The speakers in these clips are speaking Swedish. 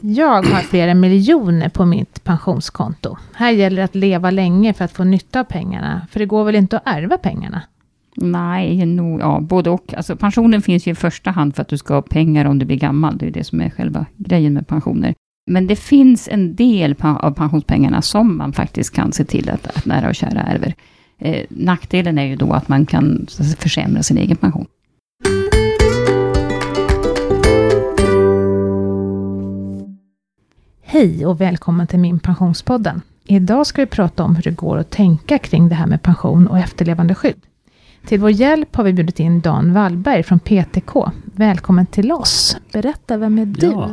Jag har flera miljoner på mitt pensionskonto. Här gäller det att leva länge för att få nytta av pengarna. För det går väl inte att ärva pengarna? Nej, nog, ja, både och. Alltså, pensionen finns ju i första hand för att du ska ha pengar om du blir gammal. Det är det som är själva grejen med pensioner. Men det finns en del av pensionspengarna som man faktiskt kan se till att, att nära och kära ärver. Eh, nackdelen är ju då att man kan försämra sin egen pension. Hej och välkommen till min pensionspodden. Idag ska vi prata om hur det går att tänka kring det här med pension och efterlevandeskydd. Till vår hjälp har vi bjudit in Dan Wallberg från PTK. Välkommen till oss. Berätta, vem är du? Ja.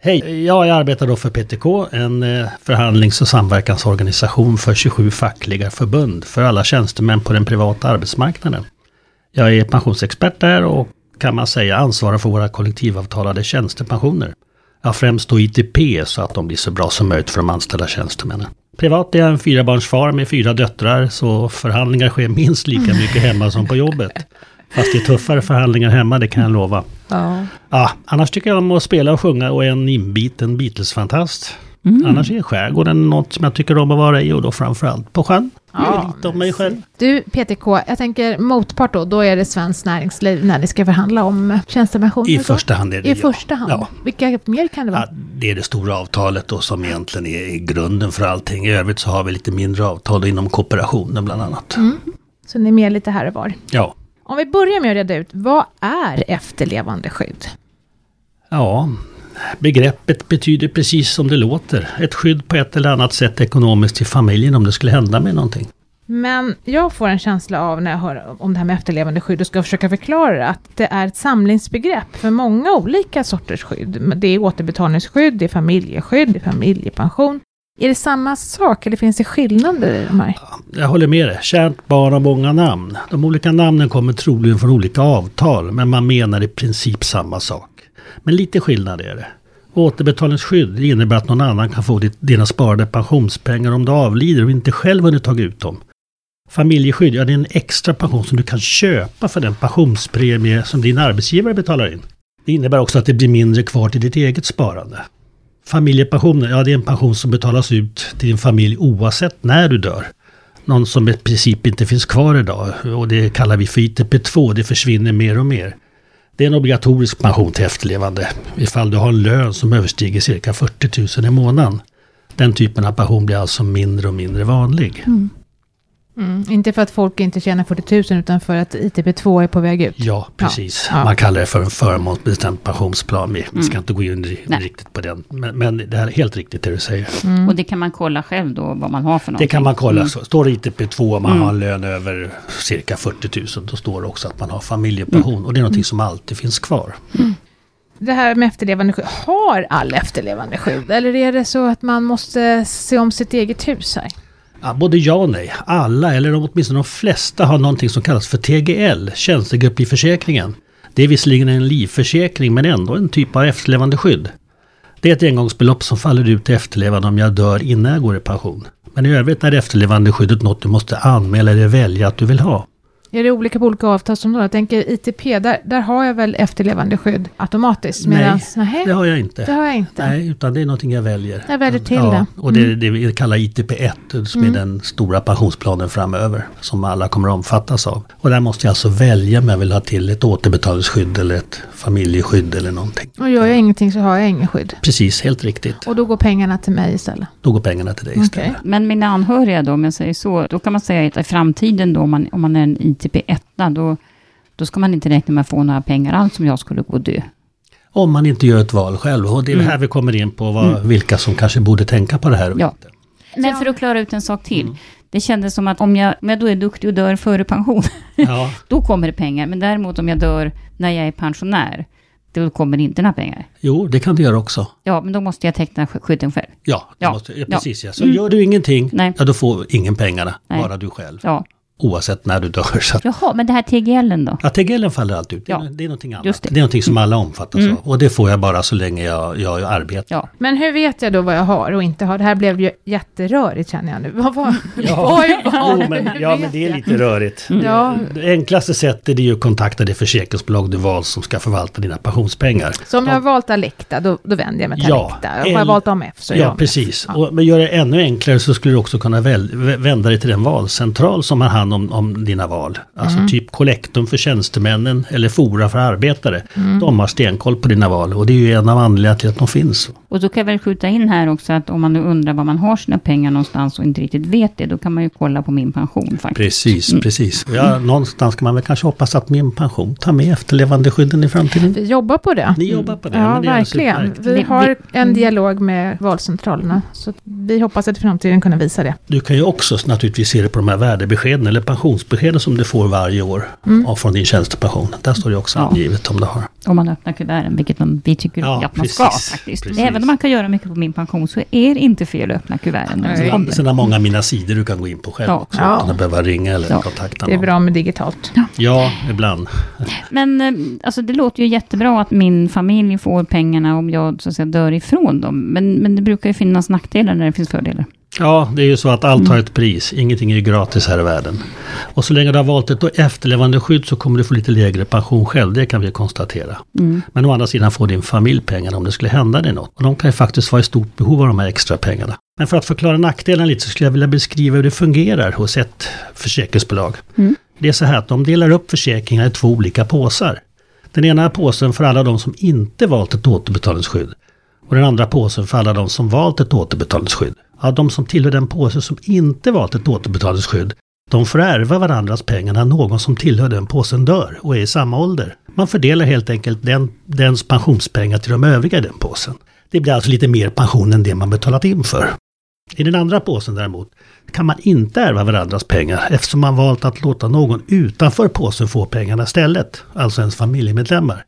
Hej, jag arbetar då för PTK, en eh, förhandlings och samverkansorganisation för 27 fackliga förbund för alla tjänstemän på den privata arbetsmarknaden. Jag är pensionsexpert där och kan man säga ansvarar för våra kollektivavtalade tjänstepensioner. Ja, främst då ITP så att de blir så bra som möjligt för de anställda tjänstemännen. Privat är jag en fyrabarnsfar med fyra döttrar så förhandlingar sker minst lika mycket hemma som på jobbet. Fast det är tuffare förhandlingar hemma, det kan jag lova. Ja. Ja, annars tycker jag om att spela och sjunga och är en inbiten Beatles-fantast. Mm. Annars är skärgården något som jag tycker om att vara i och då framförallt på sjön. Ja, lite om mig själv. Du, PTK, jag tänker motpart då, då är det Svenskt Näringsliv när ni ska förhandla om tjänstepensioner? I första hand är det I ja. första hand? Ja. Vilka mer kan det vara? Ja, det är det stora avtalet då som egentligen är grunden för allting. I övrigt så har vi lite mindre avtal inom kooperationen bland annat. Mm. Så ni är med lite här och var. Ja. Om vi börjar med att reda ut, vad är efterlevandeskydd? ja, begreppet betyder precis som det låter. Ett skydd på ett eller annat sätt ekonomiskt till familjen om det skulle hända med någonting. Men jag får en känsla av när jag hör om det här med efterlevandeskydd och ska försöka förklara det, att det är ett samlingsbegrepp för många olika sorters skydd. Det är återbetalningsskydd, det är familjeskydd, det är familjepension. Är det samma sak eller finns det skillnader i de här? Jag håller med dig. Kärt barn har många namn. De olika namnen kommer troligen från olika avtal, men man menar i princip samma sak. Men lite skillnad är det. Återbetalningsskydd innebär att någon annan kan få dina sparade pensionspengar om du avlider och inte själv hunnit ta ut dem. Familjeskydd, ja det är en extra pension som du kan köpa för den pensionspremie som din arbetsgivare betalar in. Det innebär också att det blir mindre kvar till ditt eget sparande. Familjepensionen, ja det är en pension som betalas ut till din familj oavsett när du dör. Någon som i princip inte finns kvar idag och det kallar vi för ITP2, det försvinner mer och mer. Det är en obligatorisk pension till efterlevande ifall du har en lön som överstiger cirka 40 000 i månaden. Den typen av pension blir alltså mindre och mindre vanlig. Mm, inte för att folk inte tjänar 40 000 utan för att ITP2 är på väg ut. Ja, precis. Ja. Man kallar det för en förmånsbestämd pensionsplan. Vi vi ska Mm. inte gå in Nej. riktigt på den. Men, men det här är helt riktigt det du säger. Mm. Och det kan man kolla själv då, vad man har för någonting. Det kan man kolla. Mm. Står det ITP2 och man Mm. har en lön över cirka 40 000 då står det också att man har familjepension. Och det är någonting som alltid finns kvar. Det här med efterlevandeskydd, har all efterlevandeskydd? Eller är det så att man måste se om sitt eget hus här? Ja, både ja och nej. Alla, eller åtminstone de flesta, har någonting som kallas för TGL, tjänstegrupplivförsäkringen. Det är visserligen en livförsäkring men ändå en typ av efterlevandeskydd. Det är ett engångsbelopp som faller ut till efterlevande om jag dör innan jag går i pension. Men i övrigt är efterlevandeskyddet något du måste anmäla eller välja att du vill ha. Är det olika på olika avtalsområden? Jag tänker ITP, där, där har jag väl efterlevandeskydd automatiskt? Nej, medans- nej, Det har jag inte. det har jag inte. Nej, utan det är någonting jag väljer. Jag väljer till ja, det. Och det är Mm. det vi kallar ITP1 som Mm. är den stora pensionsplanen framöver. Som alla kommer att omfattas av. Och där måste jag alltså välja om jag vill ha till ett återbetalningsskydd eller ett familjeskydd eller någonting. Och gör jag ingenting så har jag ingen skydd. Precis, helt riktigt. Och då går pengarna till mig istället. Då går pengarna till dig Okej. istället. Men mina anhöriga då, om jag säger så, då kan man säga att i framtiden då, om man, om man är en ITP1, då, då ska man inte räkna med att få några pengar alls om jag skulle gå och dö. Om man inte gör ett val själv. Och det är Mm. här vi kommer in på vad, Mm. vilka som kanske borde tänka på det här. och Ja. inte. Men för att klara ut en sak till. Mm. Det kändes som att om jag, om jag då är duktig och dör före pension, Ja, då kommer det pengar. Men däremot om jag dör när jag är pensionär, då kommer det inte några pengar. jo, det kan du göra också. Ja, men då måste jag teckna sk- skydden själv. Ja, Ja. Måste, Ja. precis ja. Så Mm. gör du ingenting, Nej. ja då får ingen pengarna. Nej. Bara du själv. Ja, Oavsett när du dör. Så att, Jaha, men det här TGL då? ja, TGL faller alltid ut. Det är, Ja. det är någonting annat. Just Det. det. är någonting som alla omfattas Mm. av. Och det får jag bara så länge jag, jag arbetar. Ja. Men hur vet jag då vad jag har och inte har? Det här blev ju jätterörigt känner jag nu. Vad var är vad? Jo, men, ja, men det är lite rörigt. Ja. Det enklaste sättet är ju att kontakta det försäkringsbolag du valt som ska förvalta dina pensionspengar. Så om jag har valt Alecta, då, då vänder jag mig till Ja, Alecta. Har jag valt AMF så är Ja, precis. Ja. Och, men gör det ännu enklare så skulle du också kunna väl, vä- vända dig till den valcentral som har hand om, om dina val. Alltså Mm. typ Collectum för tjänstemännen eller Fora för arbetare. Mm. De har stenkoll på dina val och det är ju en av anledningarna till att de finns. Och då kan jag väl skjuta in här också att om man nu undrar var man har sina pengar någonstans och inte riktigt vet det, då kan man ju kolla på min pension faktiskt. Precis, Mm. precis. Ja, någonstans kan man väl kanske hoppas att min pension tar med efterlevandeskydden i framtiden. Vi jobbar på det. Ni jobbar på det. Ja, det verkligen. Vi har en mm. dialog med valcentralerna. Så vi hoppas att i framtiden kunna visa det. Du kan ju också naturligtvis se det på de här värdebeskeden eller pensionsbeskeden som du får varje år Mm. från din tjänstepension. Där står det också Ja. angivet om du har. Om man öppnar kuverten, vilket man, vi tycker Ja, att man precis, ska faktiskt. precis. Även man kan göra mycket på min pension så är det inte fel att öppna kuverten. kommer. Sen har många av mina sidor du kan gå in på själv Ja. också. Ja. Utan att behöva ringa eller Ja. kontakta Det är någon. bra med digitalt. Ja, ibland. Men eh, alltså, det låter ju jättebra att min familj får pengarna om jag så att säga, dör ifrån dem. Men, men det brukar ju finnas nackdelar när det finns fördelar. Ja, det är ju så att allt har ett pris. Ingenting är ju gratis här i världen. Och så länge du har valt ett efterlevande skydd så kommer du få lite lägre pension själv. Det kan vi konstatera. Mm. Men å andra sidan får din familj pengarna om det skulle hända dig något. Och de kan ju faktiskt vara i stort behov av de här extra pengarna. Men för att förklara nackdelen lite så skulle jag vilja beskriva hur det fungerar hos ett försäkringsbolag. Mm. Det är så här att de delar upp försäkringar i två olika påsar. Den ena påsen för alla de som inte valt ett återbetalningsskydd. Och den andra påsen för alla de som valt ett återbetalningsskydd. Ja, de som tillhör den påse som inte valt ett återbetalningsskydd, de får ärva varandras pengar när någon som tillhör den påsen dör och är i samma ålder. Man fördelar helt enkelt den, dens pensionspengar till de övriga i den påsen. Det blir alltså lite mer pension än det man betalat in för. I den andra påsen däremot kan man inte ärva varandras pengar eftersom man valt att låta någon utanför påsen få pengarna istället, alltså ens familjemedlemmar.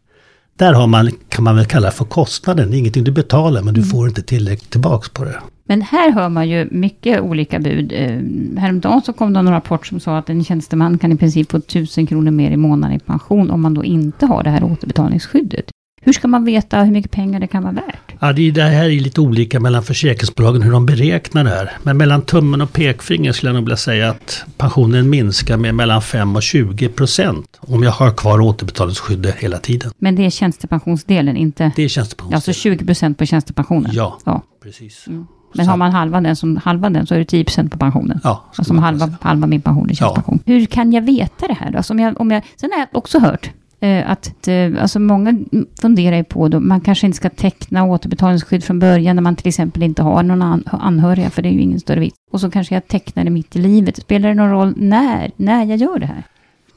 Där har man, kan man väl kalla för kostnaden, det är ingenting du betalar men du får inte tillräckligt tillbaks på det. Men här hör man ju mycket olika bud. Eh, Häromdagen så kom det en rapport som sa att en tjänsteman kan i princip få 1000 kronor mer i månaden i pension om man då inte har det här återbetalningsskyddet. Hur ska man veta hur mycket pengar det kan vara värt? Ja, det, är- det här är lite olika mellan försäkringsbolagen hur de beräknar det här. Men mellan tummen och pekfingret skulle jag nog vilja säga att pensionen minskar med mellan 5 och 20 procent om jag har kvar återbetalningsskyddet hela tiden. Men det är tjänstepensionsdelen, inte... Det är tjänstepension. Alltså 20 procent på tjänstepensionen? Ja, ja. precis. Mm. Men har man halva den, som, halva den så är det 10 procent på pensionen? Ja, Alltså om man halva, säga. halva min pension är tjänstepension. Hur kan jag veta det här då? Alltså om jag, om jag, sen har jag också hört eh, att eh, alltså många funderar ju på då, man kanske inte ska teckna återbetalningsskydd från början när man till exempel inte har någon an, anhöriga, för det är ju ingen större vits. Och så kanske jag tecknar det mitt i livet. Spelar det någon roll när, när jag gör det här?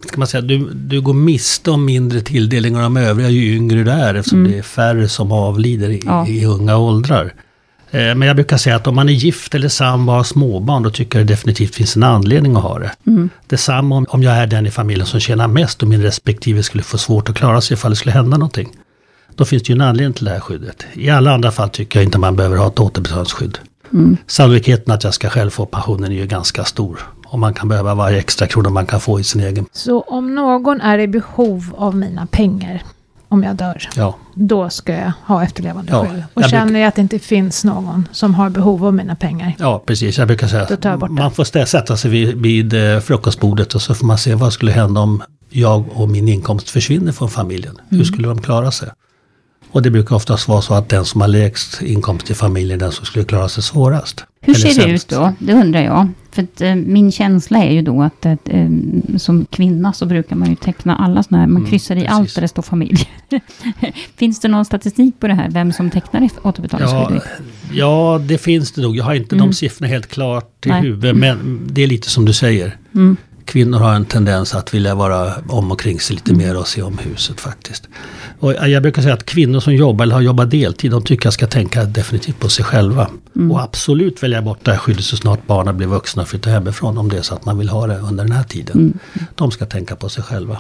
Ska man säga, du, du går miste om mindre tilldelning av de övriga ju yngre du är eftersom Mm. det är färre som avlider i, Ja. i unga åldrar. Eh, Men jag brukar säga att om man är gift eller sambo och har småbarn då tycker jag det definitivt finns en anledning att ha det. Mm. Detsamma om, om jag är den i familjen som tjänar mest och min respektive skulle få svårt att klara sig ifall det skulle hända någonting. Då finns det ju en anledning till det här skyddet. I alla andra fall tycker jag inte man behöver ha ett återbetalningsskydd. Mm. Sannolikheten att jag ska själv få pensionen är ju ganska stor. Och man kan behöva varje extra krona man kan få i sin egen. Så om någon är i behov av mina pengar, om jag dör, Ja, då ska jag ha efterlevande Ja, skydd. Och jag känner jag att det inte finns någon som har behov av mina pengar, ja precis. Jag brukar säga att man får sätta sig vid, vid eh, frukostbordet och så får man se vad skulle hända om jag och min inkomst försvinner från familjen. Mm. Hur skulle de klara sig? Och det brukar oftast vara så att den som har lägst inkomst i familjen är den som skulle klara sig svårast. Hur ser det ut då? Det undrar jag. För att, eh, min känsla är ju då att, eh, som kvinna så brukar man ju teckna alla sådana här, man Mm, kryssar i precis. allt där det står familj. Finns det någon statistik på det här, vem som tecknar ett Ja, ja, det finns det nog. Jag har inte Mm. de siffrorna helt klart i Nej. huvudet. Men det är lite som du säger. Mm. Kvinnor har en tendens att vilja vara om och kring sig lite mer och se om huset faktiskt. Och jag brukar säga att kvinnor som jobbar eller har jobbat deltid, de tycker jag ska tänka definitivt på sig själva. Mm. Och absolut välja bort det här skyddet så snart barnen blir vuxna och flyttar hemifrån om det är så att man vill ha det under den här tiden. Mm. De ska tänka på sig själva.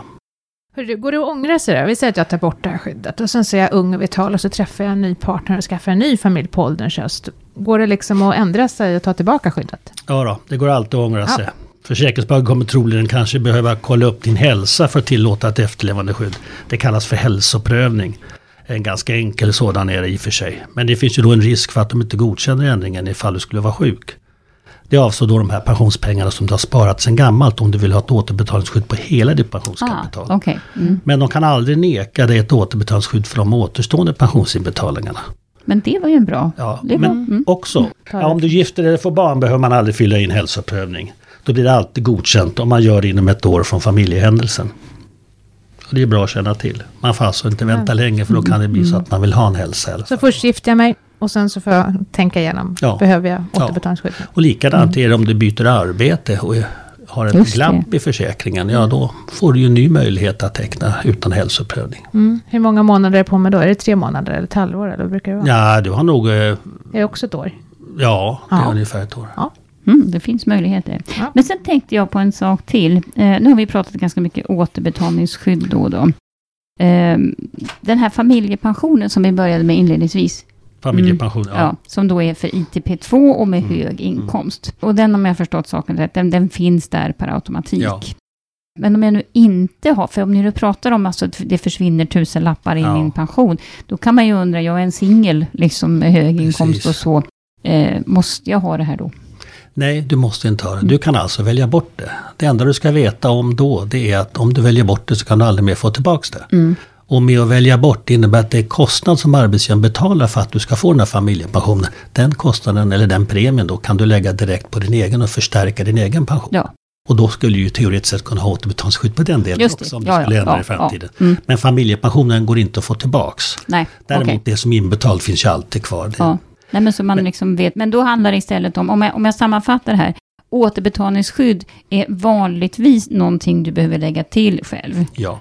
Hörru, går det att ångra sig då? Vi säger att jag tar bort det här skyddet och sen så är jag ung och vital och så träffar jag en ny partner och skaffar en ny familj på ålderns höst. Går det liksom att ändra sig och ta tillbaka skyddet? Ja då, det går alltid att ångra Ja. Sig. Försäkringsbolaget kommer troligen kanske behöva kolla upp din hälsa för att tillåta ett efterlevandeskydd. Det kallas för hälsoprövning. En ganska enkel sådan är det i och för sig. Men det finns ju då en risk för att de inte godkänner ändringen ifall du skulle vara sjuk. Det avsåg då de här pensionspengarna som du har sparat sedan gammalt om du vill ha ett återbetalningsskydd på hela ditt pensionskapital. Ah, okay. mm. Men de kan aldrig neka dig ett återbetalningsskydd för de återstående pensionsinbetalningarna. Men det var ju bra. Ja, det men var, mm. också, ja, om du gifter dig eller får barn behöver man aldrig fylla in hälsoprövning. Då blir det alltid godkänt om man gör det inom ett år från familjehändelsen. Och det är bra att känna till. Man får alltså inte vänta länge för då kan det bli så att man vill ha en hälsa. Så först gifter jag mig och sen så får jag tänka igenom. Ja. Behöver jag återbetalningsskydd? Ja. Och likadant är det om du byter arbete och har en Just glapp det. i försäkringen. Ja då får du ju en ny möjlighet att teckna utan hälsoprövning. Mm. Hur många månader är det på mig då? Är det tre månader eller ett halvår? Eller brukar det vara? Ja, du har nog... eh, Är det också ett år? Ja, det är Ja. ungefär ett år. Mm, det finns möjligheter. Ja. Men sen tänkte jag på en sak till. Eh, nu har vi pratat ganska mycket återbetalningsskydd då och då. Eh, den här familjepensionen som vi började med inledningsvis. Familjepension, Ja. ja. som då är för ITP2 och med Mm, hög inkomst. Och den, om jag förstått saken rätt, den, den finns där per automatik. Ja. Men om jag nu inte har, för om ni nu pratar om alltså att det försvinner tusen lappar i Ja. min pension, då kan man ju undra, jag är en singel liksom med hög inkomst Precis. och så, eh, måste jag ha det här då? Nej, du måste inte ha det. Du kan alltså välja bort det. Det enda du ska veta om då, det är att om du väljer bort det så kan du aldrig mer få tillbaks det. Mm. Och med att välja bort det innebär att det är kostnad som arbetsgivaren betalar för att du ska få den här familjepensionen. Den kostnaden eller den premien då kan du lägga direkt på din egen och förstärka din egen pension. Ja, Och då skulle du ju teoretiskt sett kunna ha återbetalningsskydd på den delen också om Ja, det skulle ja, ändra ja, i framtiden. Ja. Mm. Men familjepensionen går inte att få tillbaks. Nej, Däremot okej. det som är inbetalt finns ju alltid kvar. Det, Ja. Nej, men så man liksom vet. Men då handlar det istället om, om jag, om jag sammanfattar det här, återbetalningsskydd är vanligtvis någonting du behöver lägga till själv. ja.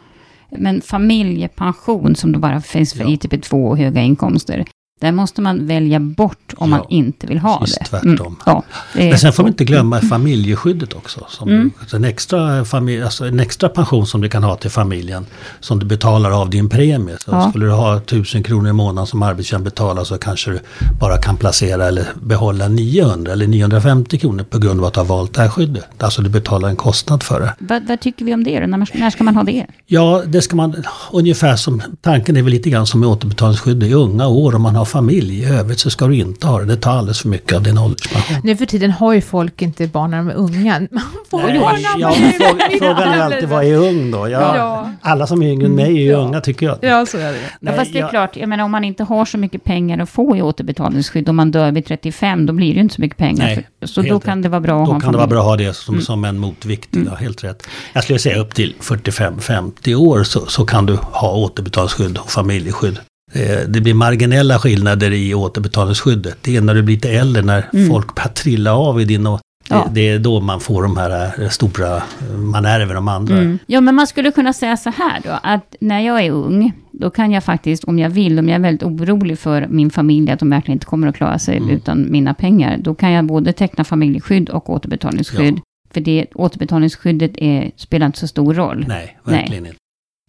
Men familjepension, som då bara finns för Ja. ITP2 och höga inkomster, där måste man välja bort om Ja, man inte vill ha det. tvärtom. ja, det Men sen får vi inte glömma familjeskyddet också. Som Mm. en, extra familj, alltså en extra pension som du kan ha till familjen. Som du betalar av din premie. Så Ja. Skulle du ha 1000 kronor i månaden som arbetsgivaren betalar så kanske du bara kan placera eller behålla 900 eller 950 kronor på grund av att du har valt det här skyddet. Alltså du betalar en kostnad för det. Vad, vad tycker vi om det då? När, när ska man ha det? Ja, det ska man ungefär som tanken är väl lite grann som med återbetalningsskydd i unga år om man har familj. I övrigt så ska du inte ha det. Det tar alldeles för mycket av din ålderspension. Nu för tiden har ju folk inte barn när de är unga. Man får Nej, barn när ja, man är fråga- Frågan är alltid vad är ung då? Ja, Ja. Alla som är yngre än mig är ju Ja. unga tycker jag. Ja, så är det. Ja, Nej, fast det är jag- klart, jag menar om man inte har så mycket pengar att få i återbetalningsskydd, om man dör vid 35, då blir det ju inte så mycket pengar. Nej, För- så då rätt. kan det vara bra att Då ha en kan det vara bra att ha det som, som en motvikt. Ja, helt rätt. Jag skulle säga upp till 45-50 år så, så kan du ha återbetalningsskydd och familjeskydd. Eh, Det blir marginella skillnader i återbetalningsskyddet. Det är när du blir lite äldre, när Mm. folk börjar trilla av i din... Och det, Ja. det är då man får de här eh, stora, man ärver de andra. Mm. Ja, men man skulle kunna säga så här då, att när jag är ung, då kan jag faktiskt, om jag vill, om jag är väldigt orolig för min familj, att de verkligen inte kommer att klara sig Mm. utan mina pengar, då kan jag både teckna familjeskydd och återbetalningsskydd. För det återbetalningsskyddet är, spelar inte så stor roll. Nej, verkligen inte.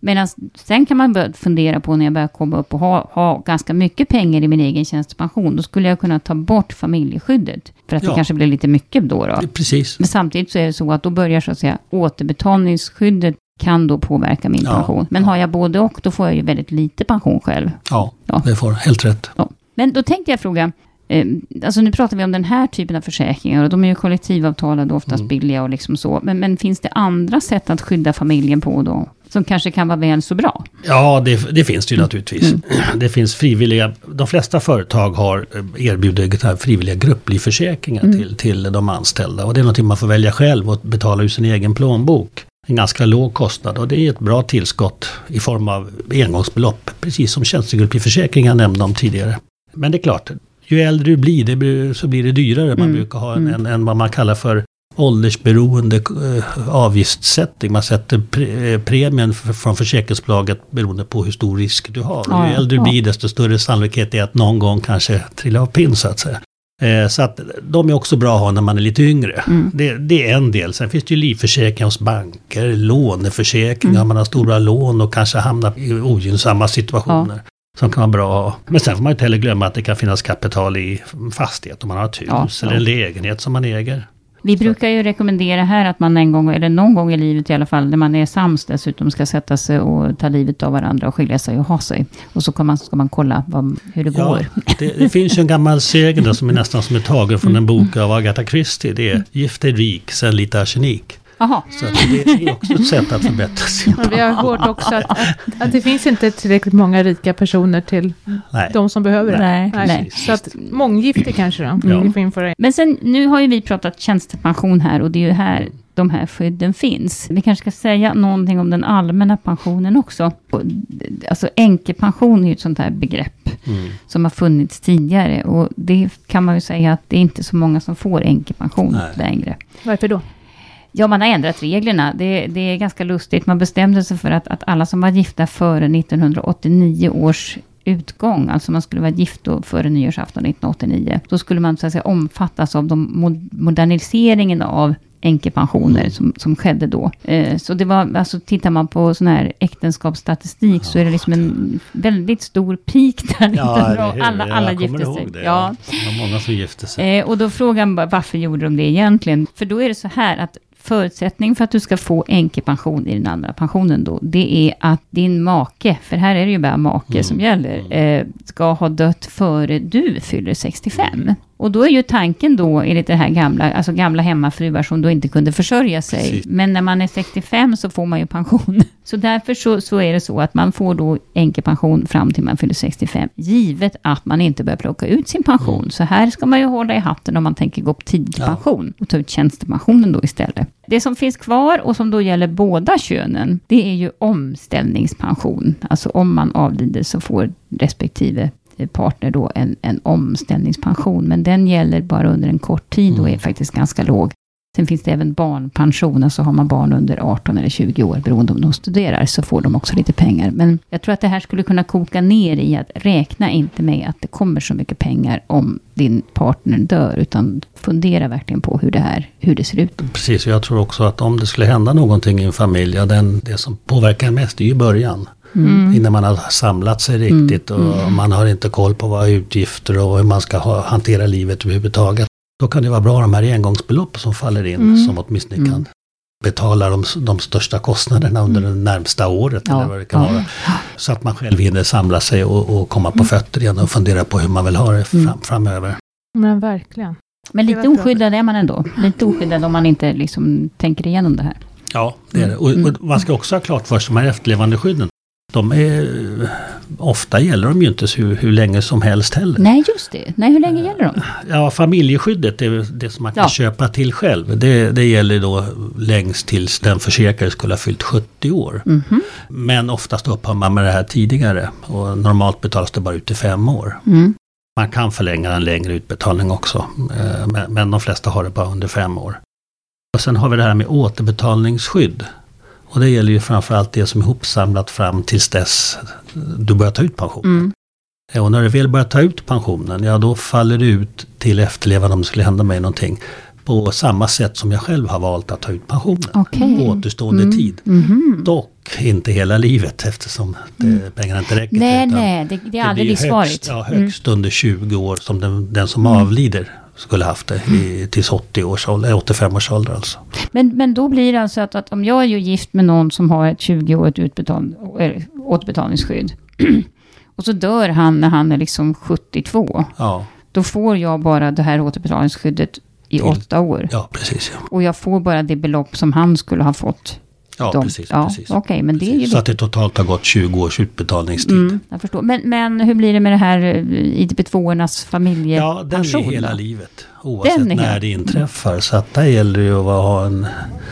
Medan sen kan man börja fundera på när jag börjar komma upp och ha, ha ganska mycket pengar i min egen tjänstepension, då skulle jag kunna ta bort familjeskyddet. För att det Ja. kanske blir lite mycket då. då. Precis. Men samtidigt så är det så att då börjar så att säga återbetalningsskyddet kan då påverka min Ja, pension. Men har jag både och, då får jag ju väldigt lite pension själv. Ja, Ja. det får helt rätt. Ja. Men då tänkte jag fråga, eh, alltså nu pratar vi om den här typen av försäkringar och de är ju kollektivavtalade och oftast Mm. billiga och liksom så. Men, men finns det andra sätt att skydda familjen på då? Som kanske kan vara väl så bra? Ja, det, det finns det ju naturligtvis. Det finns frivilliga, de flesta företag har eh, erbjuder frivilliga grupplivförsäkringar till, till de anställda. Och det är någonting man får välja själv och betala ur sin egen plånbok. En ganska låg kostnad och det är ett bra tillskott i form av engångsbelopp. Precis som tjänstegrupplivförsäkring jag nämnde om tidigare. Men det är klart, ju äldre du blir blir- så blir det dyrare. Man Mm, brukar ha en, mm. en, en vad man kallar för åldersberoende eh, avgiftssättning. Man sätter eh, premien från försäkringsbolaget beroende på hur stor risk du har. Ja, ju äldre du ja. blir desto större sannolikhet är att någon gång kanske trilla av pinn så att säga. Eh, Så att de är också bra att ha när man är lite yngre. Mm. Det, det är en del. Sen finns det ju livförsäkringar hos banker, låneförsäkringar, Mm. man har stora lån och kanske hamnar i ogynnsamma situationer. Som kan vara bra att ha. Men sen får man inte heller glömma att det kan finnas kapital i fastighet om man har ett hus Ja, eller ja. en lägenhet som man äger. Vi brukar ju rekommendera här att man en gång, eller någon gång i livet i alla fall, när man är sams dessutom, ska sätta sig och ta livet av varandra och skilja sig och ha sig. Och så man, ska man kolla vad, hur det Ja, går. det, det finns ju en gammal sägen som är nästan som är tagen från en bok av Agatha Christie. Det är gift dig rik, sen lite arsenik. Jaha, Så det är också ett sätt att förbättra sin Men vi har hört också att, att, att det finns inte tillräckligt många rika personer till Nej. de som behöver det. Nej, nej. Så att månggifte kanske då, Ja. vi får införa. Men sen, nu har ju vi pratat tjänstepension här och det är ju här de här skydden finns. Vi kanske ska säga någonting om den allmänna pensionen också. Alltså änkepension är ju ett sånt här begrepp Mm. som har funnits tidigare. Och det kan man ju säga att det är inte så många som får änkepension längre. Varför då? Ja, man har ändrat reglerna. Det, det är ganska lustigt. Man bestämde sig för att, att alla som var gifta före 1989 års utgång, alltså man skulle vara gift då före nyårsafton 1989, då skulle man så att säga omfattas av de mo- moderniseringen av änkepensioner som, som skedde då. Eh, så det var, alltså tittar man på sån här äktenskapsstatistik så är det liksom en väldigt stor peak där. Ja, alla, alla jag gifte sig. det. Ja. Ja. Det var många som gifte sig. Eh, och då frågar bara, varför gjorde de det egentligen? För då är det så här att förutsättning för att du ska få änkepension i den andra pensionen då, det är att din make, för här är det ju bara make som gäller, eh, ska ha dött före du fyller 65. Och då är ju tanken då, enligt det här gamla, alltså gamla hemmafruar som då inte kunde försörja sig. Precis. Men när man är 65 så får man ju pension. Så därför så, så är det så att man får då änkepension fram till man fyller 65. Givet att man inte börjar plocka ut sin pension. Så här ska man ju hålla i hatten om man tänker gå på tidig Ja. pension. Och ta ut tjänstepensionen då istället. Det som finns kvar och som då gäller båda könen. Det är ju omställningspension. Alltså om man avlider så får respektive partner då en, en omställningspension. Men den gäller bara under en kort tid och är faktiskt ganska låg. Sen finns det även barnpension, alltså har man barn under 18 eller 20 år, beroende om de studerar, så får de också lite pengar. Men jag tror att det här skulle kunna koka ner i att räkna inte med att det kommer så mycket pengar om din partner dör, utan fundera verkligen på hur det här, hur det ser ut. Precis, och jag tror också att om det skulle hända någonting i en familj, ja, den, det som påverkar mest är ju början. Mm. Innan man har samlat sig riktigt och man har inte koll på vad utgifter och hur man ska ha, hantera livet överhuvudtaget. Då kan det vara bra de här engångsbelopp som faller in Mm. som åtminstone Mm. kan betala de, de största kostnaderna under det närmsta året Ja. eller vad det kan Ja. vara. Så att man själv hinner samla sig och, och komma på fötter igen och fundera på hur man vill ha det fram, Mm. framöver. Men verkligen. Men lite oskyddad är man ändå. Lite oskyddad om man inte liksom tänker igenom det här. Ja, det är det. Och, och man ska också ha klart för sig de här efterlevandeskydden. De är, ofta gäller de ju inte hur, hur länge som helst heller. Nej, just det. Nej, hur länge gäller de? Ja, familjeskyddet är det som man kan Ja. köpa till själv. Det, det gäller då längst tills den försäkrade skulle ha fyllt 70 år. Mhm. Men oftast upphör man med det här tidigare. Och normalt betalas det bara ut i fem år. Mm. Man kan förlänga en längre utbetalning också. eh, Men, men de flesta har det bara under fem år. Och sen har vi det här med återbetalningsskydd. Och det gäller ju framförallt det som är ihopsamlat fram tills dess du börjar ta ut pension. Mm. Ja, Och när du väl börjar ta ut pensionen, ja då faller det ut till efterlevande om det skulle hända mig någonting. På samma sätt som jag själv har valt att ta ut pensionen. Okej. På återstående Mm. tid. Mhm. Dock inte hela livet eftersom det, pengarna inte räcker. Nej, nej, det, det är aldrig blir livsvarigt. Ja, Mm. högst under 20 år som den, den som avlider skulle haft det i, tills 80 års ålder, eh, 85 års ålder alltså. Men, men då blir det alltså att, att om jag är gift med någon som har ett 20-årigt utbetal, återbetalningsskydd. och så dör han när han är liksom 72. Ja, Då får jag bara det här återbetalningsskyddet i åtta år. ja precis. Ja, Och jag får bara det belopp som han skulle ha fått. Ja dem. precis. ja, precis. Okej, men det är ju precis. Så att det totalt har gått 20 års utbetalningstid. Mm, jag förstår. Men, men hur blir det med det här eh, ITP2-ornas Ja, den familjepension? är hela då? livet. Oavsett när hela- det inträffar. Så att där gäller det ju att ha en...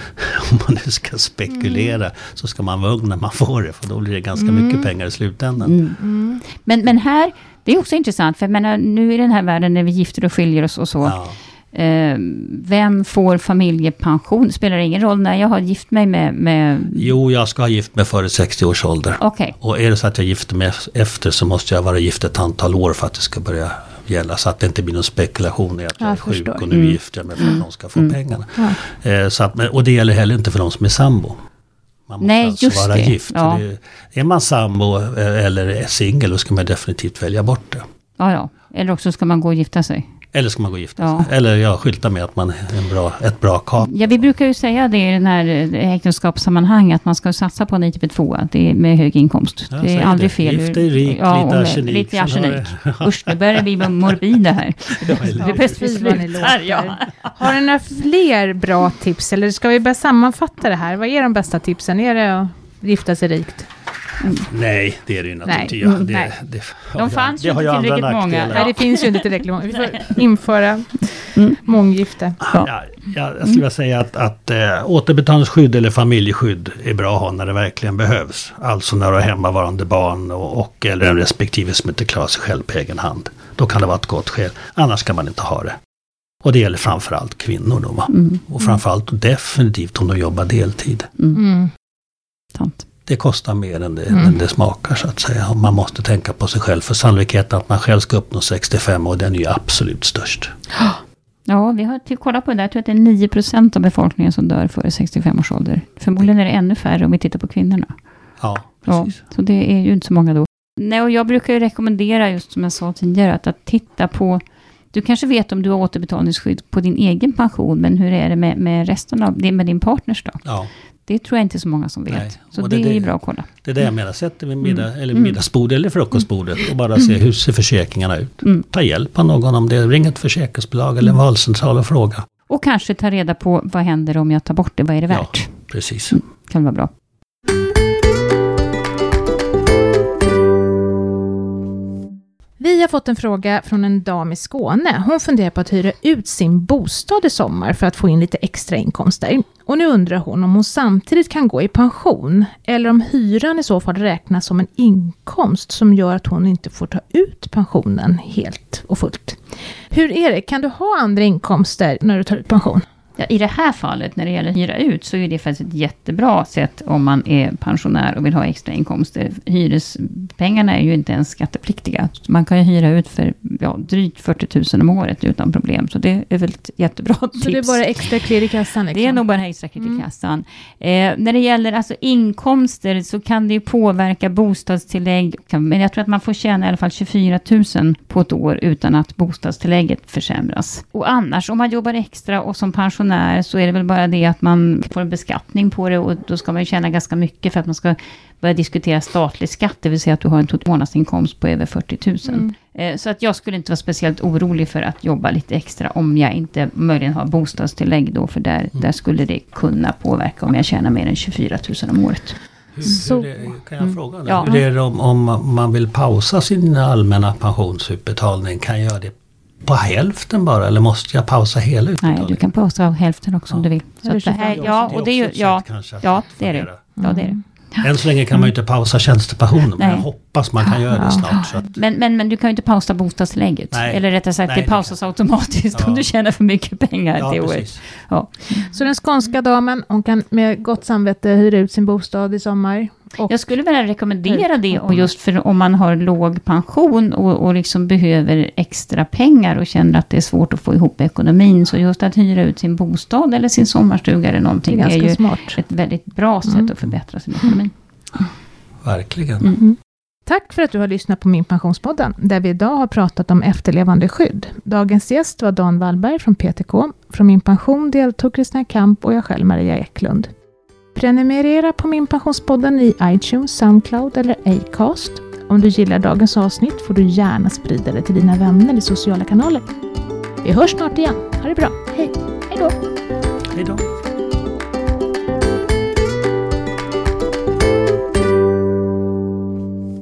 Om man nu ska spekulera Mm. så ska man vara ung när man får det. För då blir det ganska mycket pengar i slutändan. Mm. Men, men här, det är också intressant, för jag menar, nu i den här världen när vi gifter och skiljer oss och så. Ja. Eh, vem får familjepension? Spelar det ingen roll när jag har gift mig med... med Jo, jag ska ha gift mig före 60 års ålder. Okej. Och är det så att jag gifter mig efter så måste jag vara gift ett antal år för att det ska börja gälla. Så att det inte blir någon spekulation i att jag är Jag sjuk förstår. och nu gifter jag mig för att någon ska få pengarna. Ja. Eh, så att, och det gäller heller inte för de som är sambo. Man måste Nej, alltså just vara det. gift. Ja. Det, är man sambo eh, eller är singel då ska man definitivt välja bort det. Ja, ja. Eller också ska man gå och gifta sig. Eller ska man gå och gifta sig? Ja. Eller ja, skylta med att man är en bra, ett bra kap. Ja, vi brukar ju säga det i den här eh, äktenskapssammanhang, att man ska satsa på en ITP2, det är med hög inkomst. Ja, det är aldrig det. fel. Gift dig rik, ja, lite arsenik, Lite arsenik. Usch, nu börjar det bli morbida här. Det är bäst vi slutar. Ja. Har ni några fler bra tips? Eller ska vi börja sammanfatta det här? Vad är de bästa tipsen? Är det att gifta sig rikt? Nej, det är det ju naturligtvis. Nej. Ja, Mm, det, nej. det, De fanns det ju inte tillräckligt många. nackdelar. Nej, det finns ju inte tillräckligt många. Vi får införa Mm. månggifte. Ja. Ja, ja, jag skulle vilja säga att, att äh, återbetalningsskydd eller familjeskydd är bra att ha när det verkligen behövs. Alltså när du har hemmavarande barn och, och eller en respektive som inte klarar sig själv på egen hand. Då kan det vara ett gott skäl. Annars kan man inte ha det. Och det gäller framförallt kvinnor då va? Mm. Och framförallt och definitivt om de jobbar deltid. Mm. Mm. Sant. Det kostar mer än det, Mm. än det smakar så att säga. Och man måste tänka på sig själv. För sannolikheten att man själv ska uppnå 65 år den är ju absolut störst. Ja, vi har till kollat på det där. Jag tror att det är 9 procent av befolkningen som dör före 65 års ålder. Förmodligen är det ännu färre om vi tittar på kvinnorna. Ja, Ja, precis. så det är ju inte så många då. Nej, och jag brukar ju rekommendera, just som jag sa tidigare, att, att titta på... Du kanske vet om du har återbetalningsskydd på din egen pension, men hur är det med, med resten av det med din partners då? Ja. Det tror jag inte så många som vet. Nej, Så det, det- är bra att kolla. Det är det jag menar. Sätt dig vid middag, eller Mm. middagsbordet eller frukostbordet och bara se hur ser försäkringarna ut. Mm. Ta hjälp av någon om det. Ring ett försäkringsbolag eller en valcentral och fråga. Och kanske ta reda på vad händer om jag tar bort det, vad är det Ja. värt? Precis. kan vara bra. Vi har fått en fråga från en dam i Skåne. Hon funderar på att hyra ut sin bostad i sommar för att få in lite extra inkomster. Och nu undrar hon om hon samtidigt kan gå i pension, eller om hyran i så fall räknas som en inkomst som gör att hon inte får ta ut pensionen helt och fullt. Hur är det? Kan du ha andra inkomster när du tar ut pension? Ja, I det här fallet, när det gäller hyra ut, så är det faktiskt ett jättebra sätt om man är pensionär och vill ha extra inkomster. Hyrespengarna är ju inte ens skattepliktiga. Man kan ju hyra ut för ja, drygt 40 000 om året utan problem. Så det är väl ett jättebra tips. Så det är bara extra klirr i kassan? Liksom. Det är nog bara extra kredit i kassan. Eh, när det gäller alltså inkomster så kan det ju påverka bostadstillägg. Men jag tror att man får tjäna i alla fall 24 000 på ett år utan att bostadstillägget försämras. Och annars om man jobbar extra och som pensionär så är det väl bara det att man får en beskattning på det och då ska man ju tjäna ganska mycket för att man ska börja diskutera statlig skatt, det vill säga att du har en total månadsinkomst på över 40 000. Eh, Så att jag skulle inte vara speciellt orolig för att jobba lite extra om jag inte möjligen har bostadstillägg då, för där, där skulle det kunna påverka om jag tjänar mer än 24 000 om året. Hur, hur det, kan jag fråga? nu? Ja. Hur är det om, om man vill pausa sin allmänna pensionsutbetalning? Kan jag göra det på hälften bara eller måste jag pausa hela Nej, utbetalningen? du kan pausa av hälften också om Ja. du vill. Så det här, 25. ja, och det är ju, ja, sätt kanske att ja, det är det. Ja, det är det. Än så länge kan man ju inte pausa tjänstepensionen men Nej. jag hoppas man kan göra det snart. Så att, Men, men, men du kan ju inte pausa bostadstillägget. Nej. Eller rättare sagt, Nej, det det pausas automatiskt om Ja. du tjänar för mycket pengar ja, det året. precis. Ja. Så den skånska damen, hon kan med gott samvete hyra ut sin bostad i sommar. Och Jag skulle vilja rekommendera det, och just för om man har låg pension och, och liksom behöver extra pengar och känner att det är svårt att få ihop ekonomin. Så just att hyra ut sin bostad eller sin sommarstuga eller det är någonting är, ganska ju smart. ett väldigt bra sätt Mm. att förbättra sin ekonomi. Verkligen. Mm. Tack för att du har lyssnat på Min Pensionspodden, där vi idag har pratat om efterlevandeskydd. Dagens gäst var Dan Wallberg från PTK. Från Min Pension deltog Kristina Kamp och jag själv Maria Eklund. Prenumerera på Min Pensionspodden i iTunes, Soundcloud eller Acast. Om du gillar dagens avsnitt får du gärna sprida det till dina vänner i sociala kanaler. Vi hörs snart igen. Ha det bra. Hej! Hej då! Hej då.